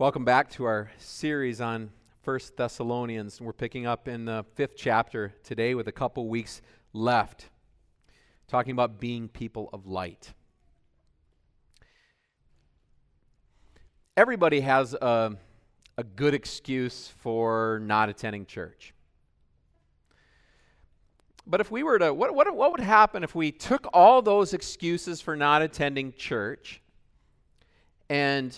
Welcome back to our series on First Thessalonians. We're picking up in the fifth chapter today with a couple weeks left, talking about being people of light. Everybody has a, a good excuse for not attending church. But if we were to, what, what, what would happen if we took all those excuses for not attending church and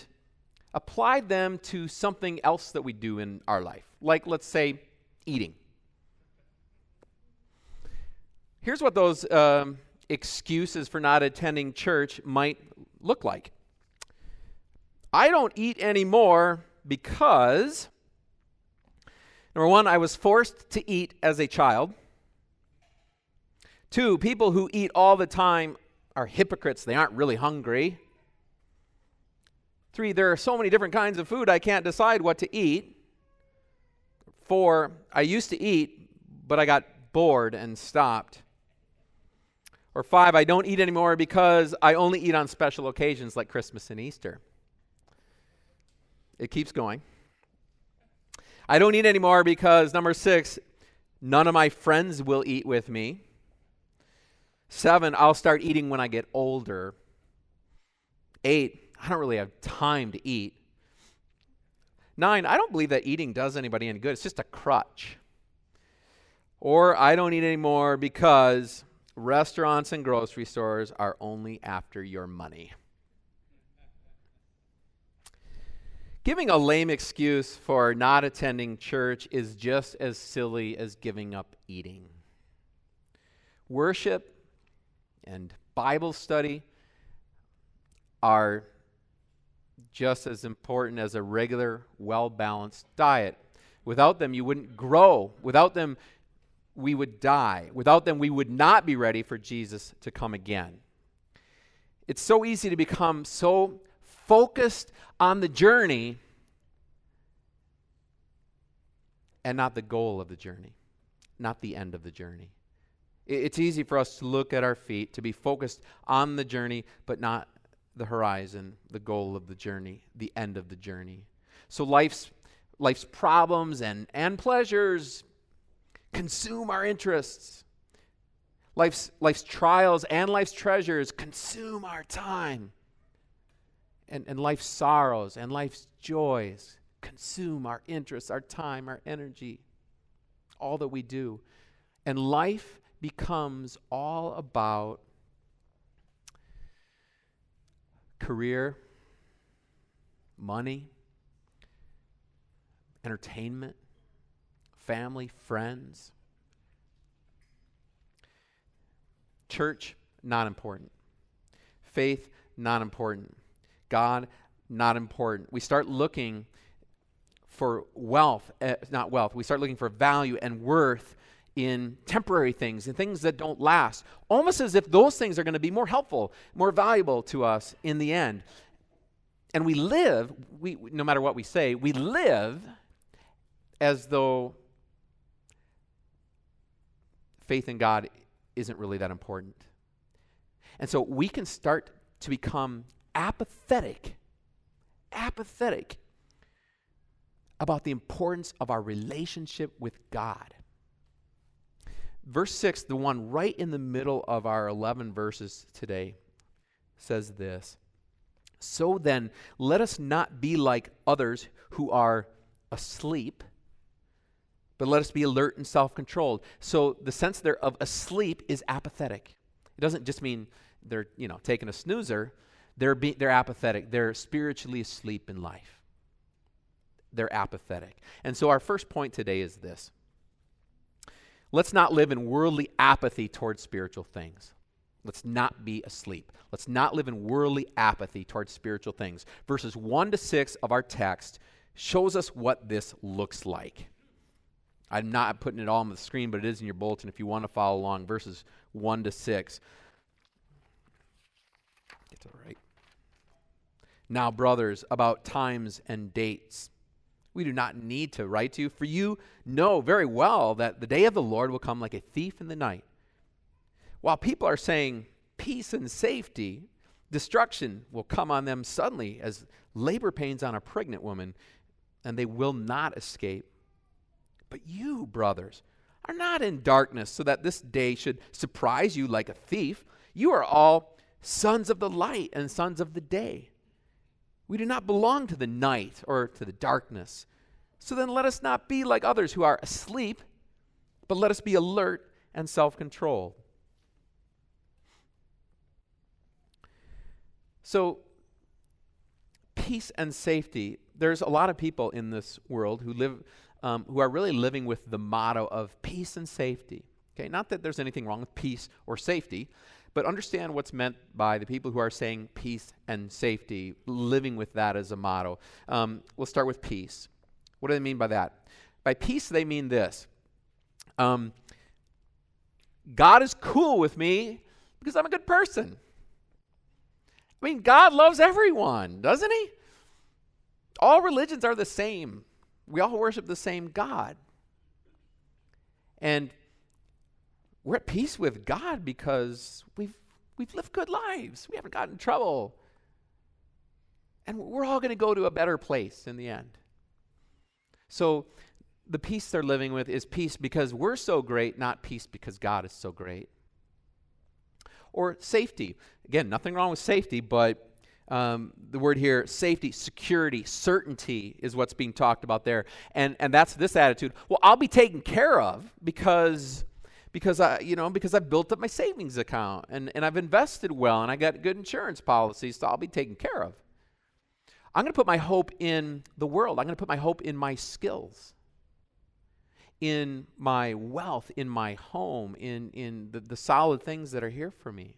applied them to something else that we do in our life, like let's say eating. Here's what those um, excuses for not attending church might look like. I don't eat anymore because, number one, I was forced to eat as a child. Two, people who eat all the time are hypocrites. They aren't really hungry. Three, there are so many different kinds of food, I can't decide what to eat. Four, I used to eat, but I got bored and stopped. Or five, I don't eat anymore because I only eat on special occasions like Christmas and Easter. It keeps going. I don't eat anymore because, number six, none of my friends will eat with me. Seven, I'll start eating when I get older. Eight, I don't really have time to eat. Nine, I don't believe that eating does anybody any good. It's just a crutch. Or I don't eat anymore because restaurants and grocery stores are only after your money. Giving a lame excuse for not attending church is just as silly as giving up eating. Worship and Bible study are just as important as a regular, well balanced diet. Without them, you wouldn't grow. Without them, we would die. Without them, we would not be ready for Jesus to come again. It's so easy to become so focused on the journey and not the goal of the journey, not the end of the journey. It's easy for us to look at our feet, to be focused on the journey, but not the horizon, the goal of the journey, the end of the journey. So life's life's problems and, and pleasures consume our interests. Life's, life's trials and life's treasures consume our time. And, and life's sorrows and life's joys consume our interests, our time, our energy, all that we do. And life becomes all about career, money, entertainment, family, friends. Church, not important. Faith, not important. God, not important. We start looking for wealth, uh, not wealth, we start looking for value and worth in temporary things and things that don't last, almost as if those things are going to be more helpful, more valuable to us in the end. And we live, we, no matter what we say, we live as though faith in God isn't really that important. And so we can start to become apathetic, apathetic about the importance of our relationship with God. Verse 6, the one right in the middle of our 11 verses today, says this So then, let us not be like others who are asleep, but let us be alert and self controlled. So, the sense there of asleep is apathetic. It doesn't just mean they're, you know, taking a snoozer. They're, be, they're apathetic. They're spiritually asleep in life. They're apathetic. And so, our first point today is this Let's not live in worldly apathy towards spiritual things. Let's not be asleep. Let's not live in worldly apathy towards spiritual things. Verses 1 to 6 of our text shows us what this looks like. I'm not putting it all on the screen, but it is in your bulletin if you want to follow along. Verses 1 to 6. Get to right. Now, brothers, about times and dates. We do not need to write to you, for you know very well that the day of the Lord will come like a thief in the night. While people are saying peace and safety, Destruction will come on them suddenly as labor pains on a pregnant woman, and they will not escape. But you, brothers, are not in darkness, so that this day should surprise you like a thief. You are all sons of the light and sons of the day. We do not belong to the night or to the darkness. So then let us not be like others who are asleep, but let us be alert and self controlled. So, peace and safety. There's a lot of people in this world who live, um, who are really living with the motto of peace and safety. Okay, not that there's anything wrong with peace or safety, but understand what's meant by the people who are saying peace and safety, living with that as a motto. Um, we'll start with peace. What do they mean by that? By peace, they mean this um, God is cool with me because I'm a good person. I mean, God loves everyone, doesn't He? All religions are the same. We all worship the same God. And we're at peace with God because we've, we've lived good lives. We haven't gotten in trouble. And we're all going to go to a better place in the end. So the peace they're living with is peace because we're so great, not peace because God is so great or safety. Again, nothing wrong with safety, but um, the word here, safety, security, certainty is what's being talked about there. And, and that's this attitude. Well, I'll be taken care of because because I, you know, because I've built up my savings account and, and I've invested well and I got good insurance policies, so I'll be taken care of. I'm going to put my hope in the world. I'm going to put my hope in my skills in my wealth, in my home, in, in the, the solid things that are here for me.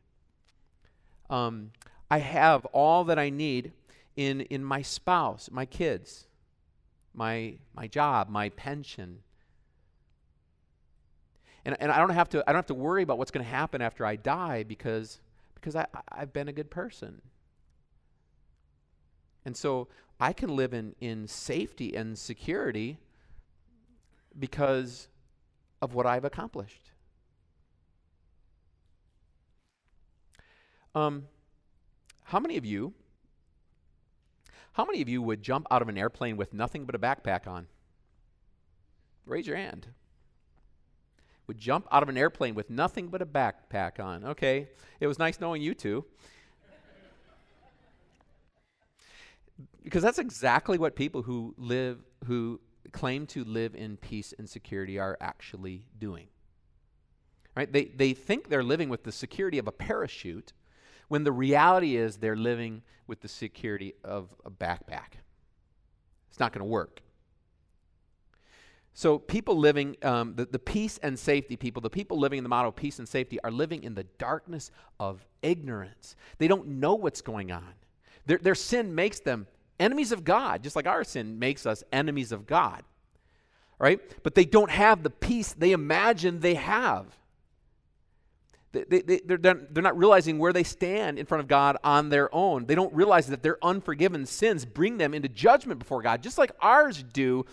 Um, I have all that I need in, in my spouse, my kids, my, my job, my pension. And, and I, don't have to, I don't have to worry about what's going to happen after I die because, because I, I've been a good person. And so I can live in, in safety and security because of what I've accomplished. Um, how many of you, how many of you would jump out of an airplane with nothing but a backpack on? Raise your hand. Would jump out of an airplane with nothing but a backpack on. Okay, it was nice knowing you two. because that's exactly what people who live, who claim to live in peace and security are actually doing. Right? They, they think they're living with the security of a parachute when the reality is they're living with the security of a backpack. It's not going to work. So, people living, um, the, the peace and safety people, the people living in the model of peace and safety, are living in the darkness of ignorance. They don't know what's going on. Their, their sin makes them enemies of God, just like our sin makes us enemies of God. Right? But they don't have the peace they imagine they have. They, they, they're, they're not realizing where they stand in front of God on their own. They don't realize that their unforgiven sins bring them into judgment before God, just like ours do.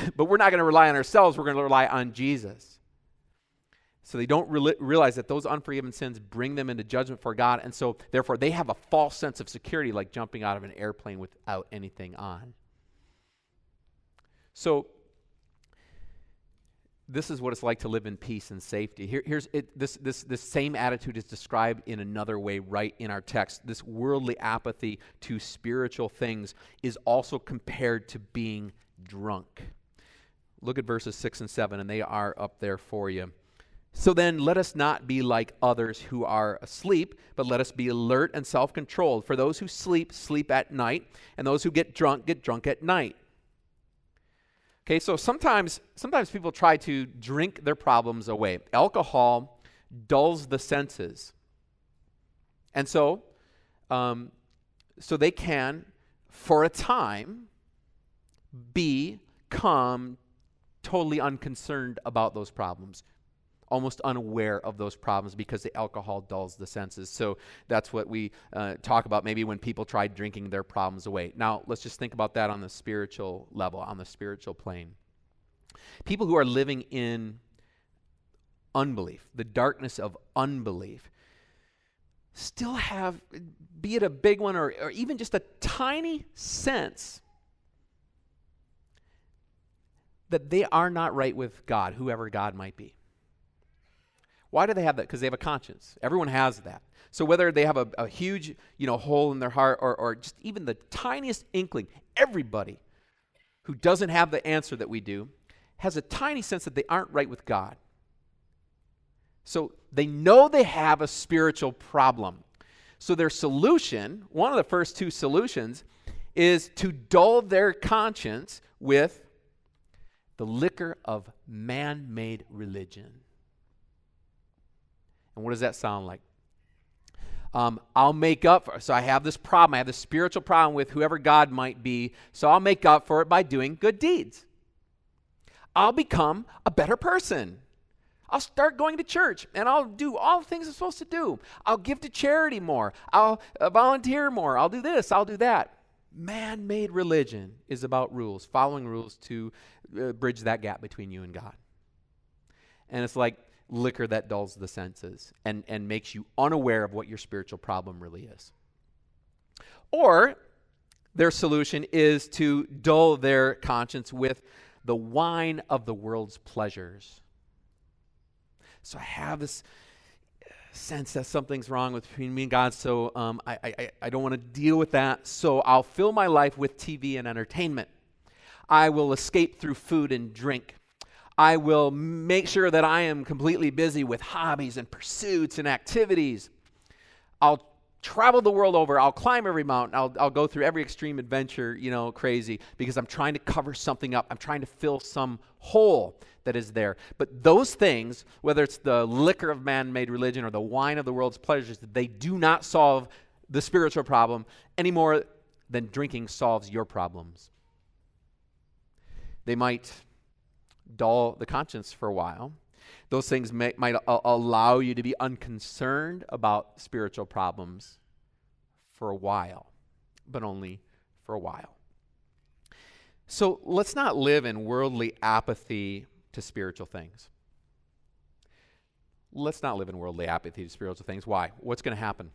but we're not going to rely on ourselves, we're going to rely on Jesus. So they don't re- realize that those unforgiven sins bring them into judgment for God. And so, therefore, they have a false sense of security, like jumping out of an airplane without anything on. So, this is what it's like to live in peace and safety. Here, here's it, this, this, this same attitude is described in another way right in our text. This worldly apathy to spiritual things is also compared to being drunk. Look at verses 6 and 7, and they are up there for you. So then, let us not be like others who are asleep, but let us be alert and self controlled. For those who sleep, sleep at night, and those who get drunk, get drunk at night. Okay, so sometimes, sometimes people try to drink their problems away. Alcohol dulls the senses. And so, um, so they can, for a time, become totally unconcerned about those problems almost unaware of those problems because the alcohol dulls the senses. So that's what we uh, talk about maybe when people try drinking their problems away. Now, let's just think about that on the spiritual level, on the spiritual plane. People who are living in unbelief, the darkness of unbelief, still have, be it a big one or, or even just a tiny sense that they are not right with God, whoever God might be. Why do they have that? Because they have a conscience. Everyone has that. So whether they have a, a huge, you know, hole in their heart or, or just even the tiniest inkling, everybody who doesn't have the answer that we do has a tiny sense that they aren't right with God. So they know they have a spiritual problem. So their solution, one of the first two solutions, is to dull their conscience with the liquor of man made religion. And what does that sound like? Um, I'll make up for so I have this problem. I have this spiritual problem with whoever God might be. So I'll make up for it by doing good deeds. I'll become a better person. I'll start going to church and I'll do all the things I'm supposed to do. I'll give to charity more. I'll uh, volunteer more. I'll do this. I'll do that. Man made religion is about rules, following rules to uh, bridge that gap between you and God. And it's like liquor that dulls the senses and, and makes you unaware of what your spiritual problem really is. Or their solution is to dull their conscience with the wine of the world's pleasures. So I have this sense that something's wrong between me and God, so um, I, I, I don't want to deal with that. So I'll fill my life with TV and entertainment. I will escape through food and drink. I will make sure that I am completely busy with hobbies and pursuits and activities. I'll travel the world over. I'll climb every mountain. I'll, I'll go through every extreme adventure, you know, crazy, because I'm trying to cover something up. I'm trying to fill some hole that is there. But those things, whether it's the liquor of man made religion or the wine of the world's pleasures, they do not solve the spiritual problem any more than drinking solves your problems. They might dull the conscience for a while. Those things may, might a- allow you to be unconcerned about spiritual problems for a while, but only for a while. So let's not live in worldly apathy to spiritual things. Let's not live in worldly apathy to spiritual things. Why? What's going to happen?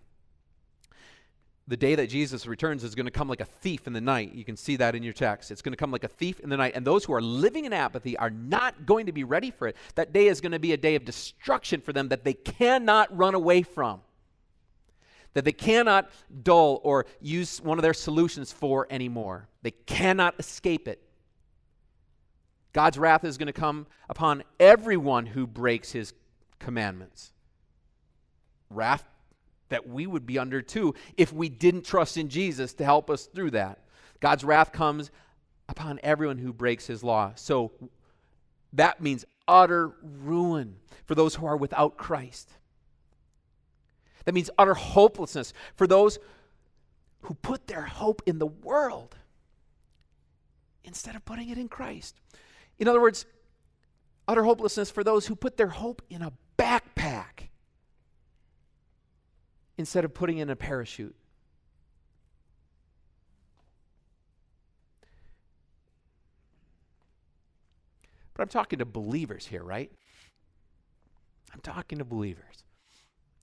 The day that Jesus returns is going to come like a thief in the night. You can see that in your text. It's going to come like a thief in the night. And those who are living in apathy are not going to be ready for it. That day is going to be a day of destruction for them that they cannot run away from, that they cannot dull or use one of their solutions for anymore. They cannot escape it. God's wrath is going to come upon everyone who breaks his commandments. Wrath that we would be under too if we didn't trust in Jesus to help us through that. God's wrath comes upon everyone who breaks his law. So that means utter ruin for those who are without Christ. That means utter hopelessness for those who put their hope in the world instead of putting it in Christ. In other words, utter hopelessness for those who put their hope in a backpack instead of putting in a parachute. But I'm talking to believers here, right? I'm talking to believers.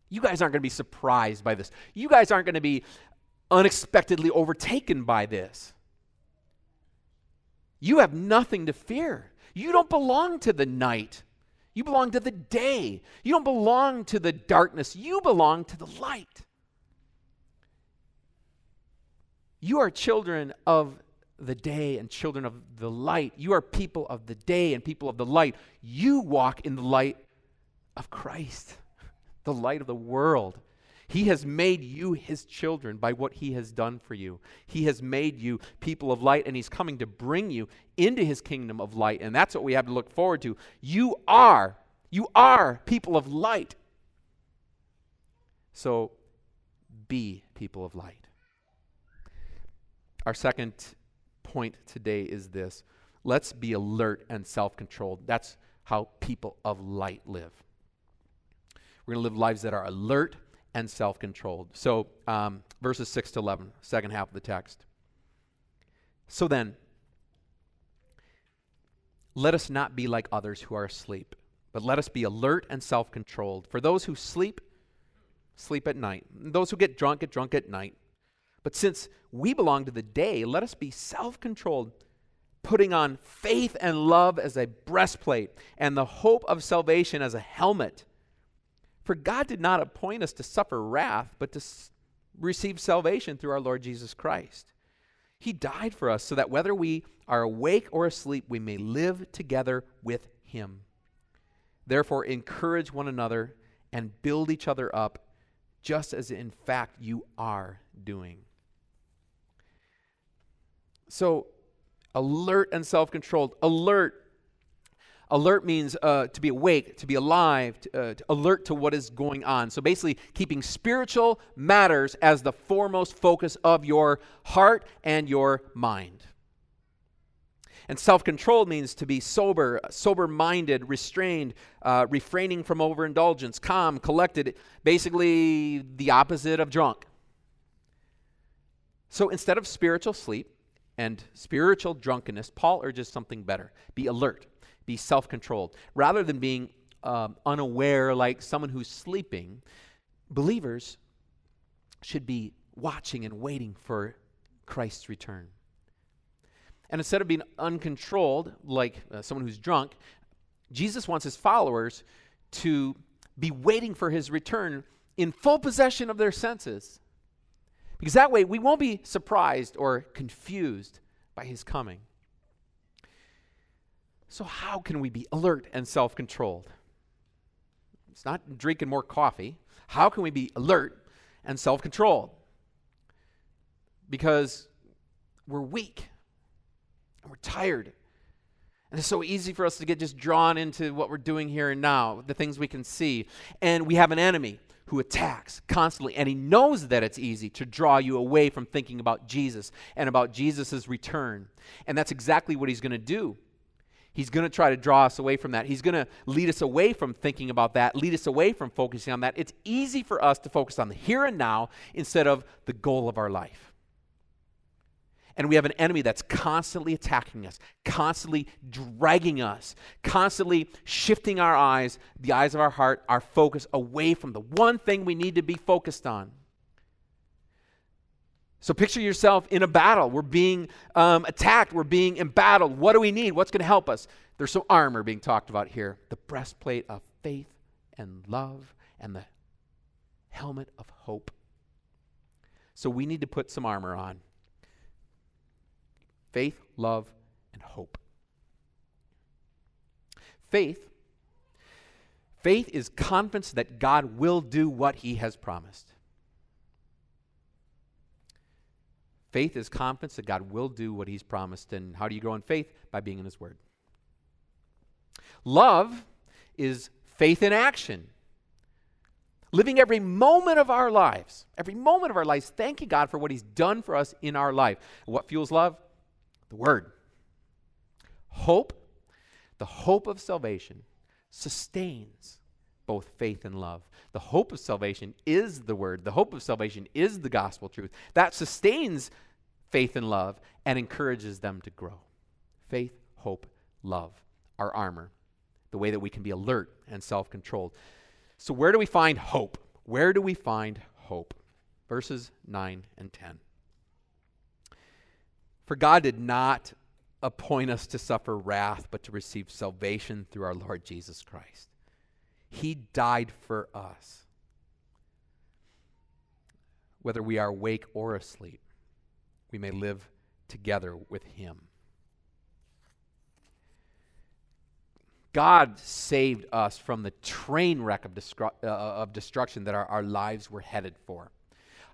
You guys aren't going to be surprised by this. You guys aren't going to be unexpectedly overtaken by this. You have nothing to fear. You don't belong to the night. You belong to the day. You don't belong to the darkness. You belong to the light. You are children of the day and children of the light. You are people of the day and people of the light. You walk in the light of Christ, the light of the world. He has made you his children by what he has done for you. He has made you people of light, and he's coming to bring you into his kingdom of light. And that's what we have to look forward to. You are, you are people of light. So be people of light. Our second point today is this let's be alert and self controlled. That's how people of light live. We're going to live lives that are alert and self controlled. So, um, verses 6 to 11, second half of the text. So then, let us not be like others who are asleep, but let us be alert and self controlled. For those who sleep, sleep at night. Those who get drunk get drunk at night. But since we belong to the day, let us be self controlled, putting on faith and love as a breastplate and the hope of salvation as a helmet. For God did not appoint us to suffer wrath, but to s- receive salvation through our Lord Jesus Christ. He died for us so that whether we are awake or asleep, we may live together with Him. Therefore, encourage one another and build each other up, just as in fact you are doing. So, alert and self controlled. Alert. Alert means uh, to be awake, to be alive, to, uh, to alert to what is going on. So basically, keeping spiritual matters as the foremost focus of your heart and your mind. And self control means to be sober, sober minded, restrained, uh, refraining from overindulgence, calm, collected, basically the opposite of drunk. So instead of spiritual sleep, and spiritual drunkenness, Paul urges something better be alert, be self controlled. Rather than being um, unaware like someone who's sleeping, believers should be watching and waiting for Christ's return. And instead of being uncontrolled like uh, someone who's drunk, Jesus wants his followers to be waiting for his return in full possession of their senses. Because that way we won't be surprised or confused by his coming. So, how can we be alert and self controlled? It's not drinking more coffee. How can we be alert and self controlled? Because we're weak and we're tired. And it's so easy for us to get just drawn into what we're doing here and now, the things we can see. And we have an enemy who attacks constantly, and he knows that it's easy to draw you away from thinking about Jesus and about Jesus' return. And that's exactly what he's going to do. He's going to try to draw us away from that. He's going to lead us away from thinking about that, lead us away from focusing on that. It's easy for us to focus on the here and now instead of the goal of our life. And we have an enemy that's constantly attacking us, constantly dragging us, constantly shifting our eyes, the eyes of our heart, our focus away from the one thing we need to be focused on. So picture yourself in a battle. We're being um, attacked, we're being embattled. What do we need? What's going to help us? There's some armor being talked about here the breastplate of faith and love, and the helmet of hope. So we need to put some armor on faith, love, and hope. Faith faith is confidence that God will do what he has promised. Faith is confidence that God will do what he's promised. And how do you grow in faith? By being in his word. Love is faith in action. Living every moment of our lives, every moment of our lives, thanking God for what he's done for us in our life. What fuels love? The Word. Hope, the hope of salvation, sustains both faith and love. The hope of salvation is the Word, the hope of salvation is the gospel truth. That sustains faith and love and encourages them to grow. Faith, hope, love, our armor, the way that we can be alert and self controlled. So, where do we find hope? Where do we find hope? Verses 9 and 10. For God did not appoint us to suffer wrath, but to receive salvation through our Lord Jesus Christ. He died for us. Whether we are awake or asleep, we may live together with Him. God saved us from the train wreck of, destru- uh, of destruction that our, our lives were headed for.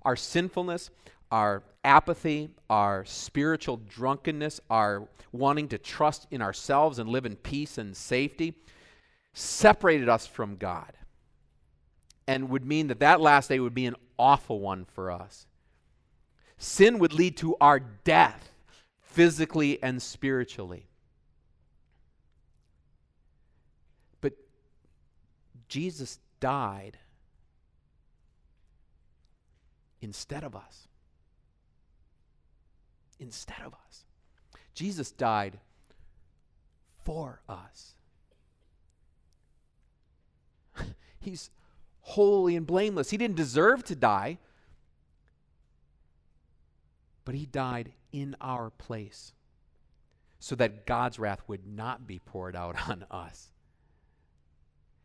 Our sinfulness, our apathy, our spiritual drunkenness, our wanting to trust in ourselves and live in peace and safety separated us from God and would mean that that last day would be an awful one for us. Sin would lead to our death physically and spiritually. But Jesus died instead of us instead of us. Jesus died for us. He's holy and blameless. He didn't deserve to die, but he died in our place so that God's wrath would not be poured out on us.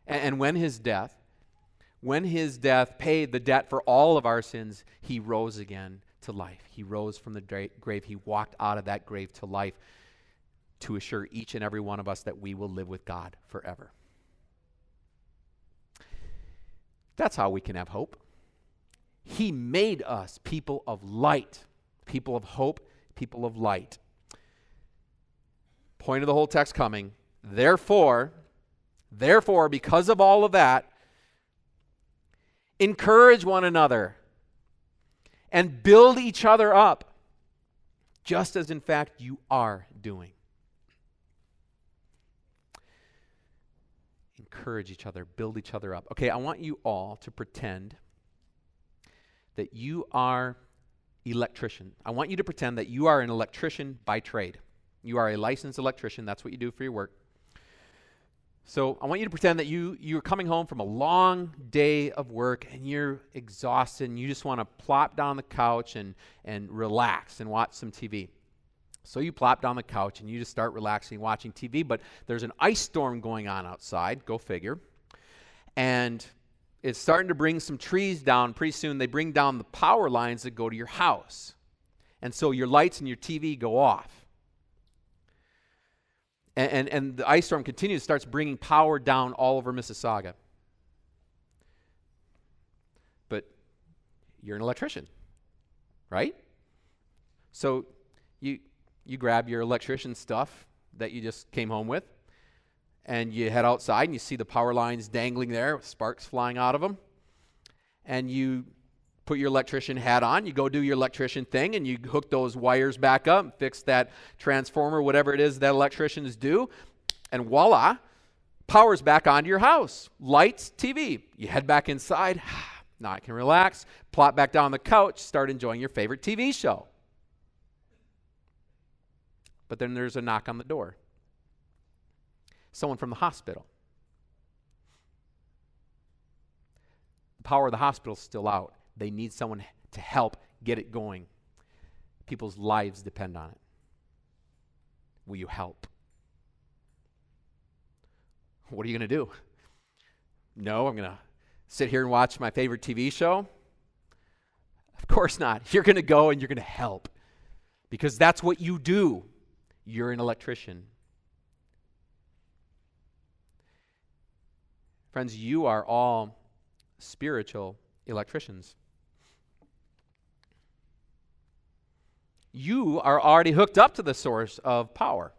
And, and when his death, when his death paid the debt for all of our sins, he rose again to life. He rose from the grave. He walked out of that grave to life to assure each and every one of us that we will live with God forever. That's how we can have hope. He made us people of light, people of hope, people of light. Point of the whole text coming. Therefore, therefore, because of all of that, encourage one another and build each other up, just as in fact you are doing. Encourage each other, build each other up. Okay, I want you all to pretend that you are electrician. I want you to pretend that you are an electrician by trade. You are a licensed electrician. That's what you do for your work. So I want you to pretend that you you're coming home from a long day of work and you're exhausted and you just want to plop down the couch and and relax and watch some TV. So you plop down the couch and you just start relaxing, watching TV, but there's an ice storm going on outside, go figure. And it's starting to bring some trees down. Pretty soon they bring down the power lines that go to your house. And so your lights and your TV go off. And, and, and the ice storm continues, starts bringing power down all over Mississauga. But you're an electrician, right? So you grab your electrician stuff that you just came home with, and you head outside and you see the power lines dangling there, with sparks flying out of them. And you put your electrician hat on, you go do your electrician thing, and you hook those wires back up, fix that transformer, whatever it is that electricians do, and voila, power's back onto your house. Lights, TV. You head back inside. Now I can relax, plop back down on the couch, start enjoying your favorite TV show. But then there's a knock on the door. Someone from the hospital. The power of the hospital's still out. They need someone to help get it going. People's lives depend on it. Will you help? What are you going to do? No, I'm going to sit here and watch my favorite TV show? Of course not. You're going to go and you're going to help because that's what you do. You're an electrician. Friends, you are all spiritual electricians. You are already hooked up to the source of power.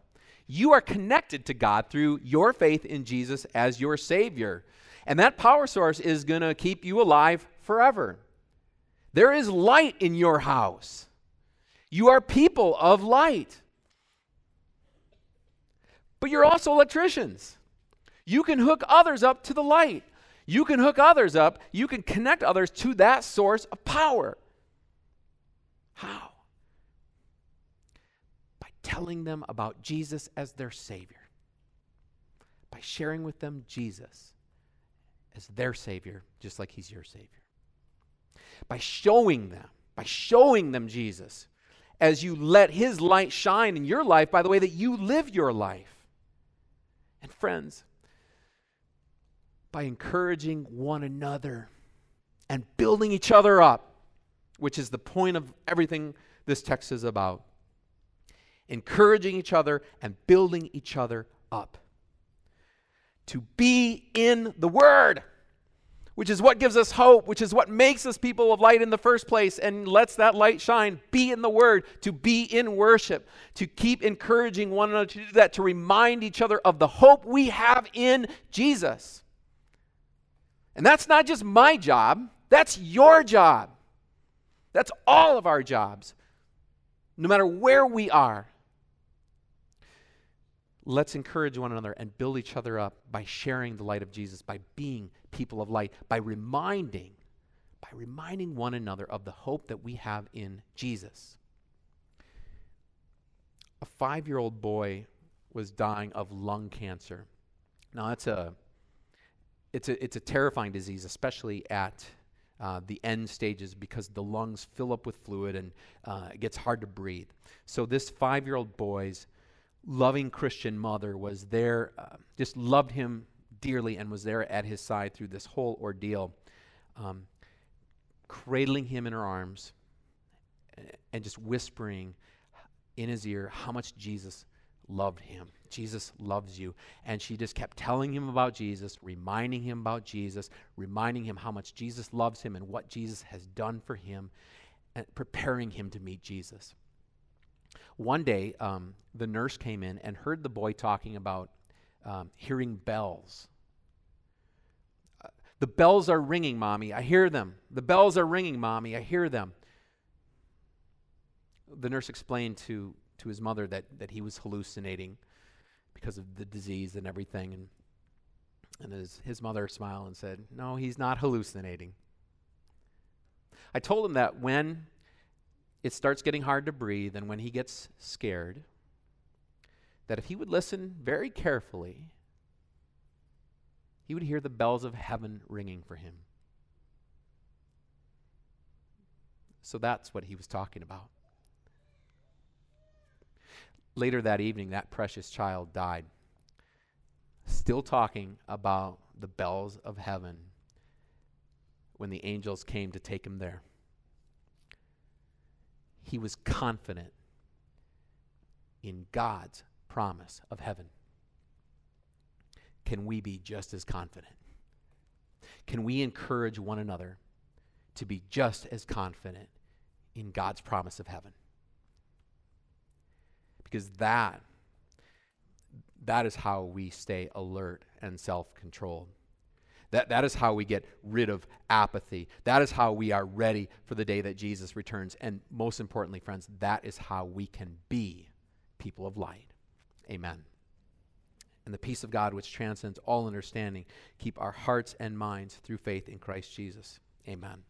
You are connected to God through your faith in Jesus as your Savior. And that power source is going to keep you alive forever. There is light in your house. You are people of light. But you're also electricians. You can hook others up to the light. You can hook others up. You can connect others to that source of power. How? By telling them about Jesus as their Savior. By sharing with them Jesus as their Savior, just like He's your Savior. By showing them, by showing them Jesus as you let His light shine in your life by the way that you live your life. And friends, by encouraging one another and building each other up, which is the point of everything this text is about. Encouraging each other and building each other up. To be in the Word which is what gives us hope, which is what makes us people of light in the first place and lets that light shine. Be in the Word, to be in worship, to keep encouraging one another to do that, to remind each other of the hope we have in Jesus. And that's not just my job, that's your job. That's all of our jobs, no matter where we are. Let's encourage one another and build each other up by sharing the light of Jesus, by being people of light, by reminding, by reminding one another of the hope that we have in Jesus. A five year old boy was dying of lung cancer. Now, that's a, it's a, it's a terrifying disease, especially at uh, the end stages because the lungs fill up with fluid and uh, it gets hard to breathe. So, this five year old boy's loving Christian mother was there, uh, just loved him dearly, and was there at his side through this whole ordeal, um, cradling him in her arms and just whispering in his ear how much Jesus loved him. Jesus loves you. And she just kept telling him about Jesus, reminding him about Jesus, reminding him how much Jesus loves him and what Jesus has done for him, and preparing him to meet Jesus. One day, um, the nurse came in and heard the boy talking about um, hearing bells. Uh, the bells are ringing, mommy. I hear them. The bells are ringing, mommy. I hear them. The nurse explained to to his mother that, that he was hallucinating because of the disease and everything. And, and his, his mother smiled and said, No, he's not hallucinating. I told him that when it starts getting hard to breathe and when he gets scared, that if he would listen very carefully, he would hear the bells of heaven ringing for him. So that's what he was talking about. Later that evening, that precious child died. Still talking about the bells of heaven when the angels came to take him there. He was confident in God's promise of heaven. Can we be just as confident? Can we encourage one another to be just as confident in God's promise of heaven? because that that is how we stay alert and self-controlled. That, that is how we get rid of apathy. That is how we are ready for the day that Jesus returns. And most importantly, friends, that is how we can be people of light. Amen. And the peace of God, which transcends all understanding, keep our hearts and minds through faith in Christ Jesus. Amen.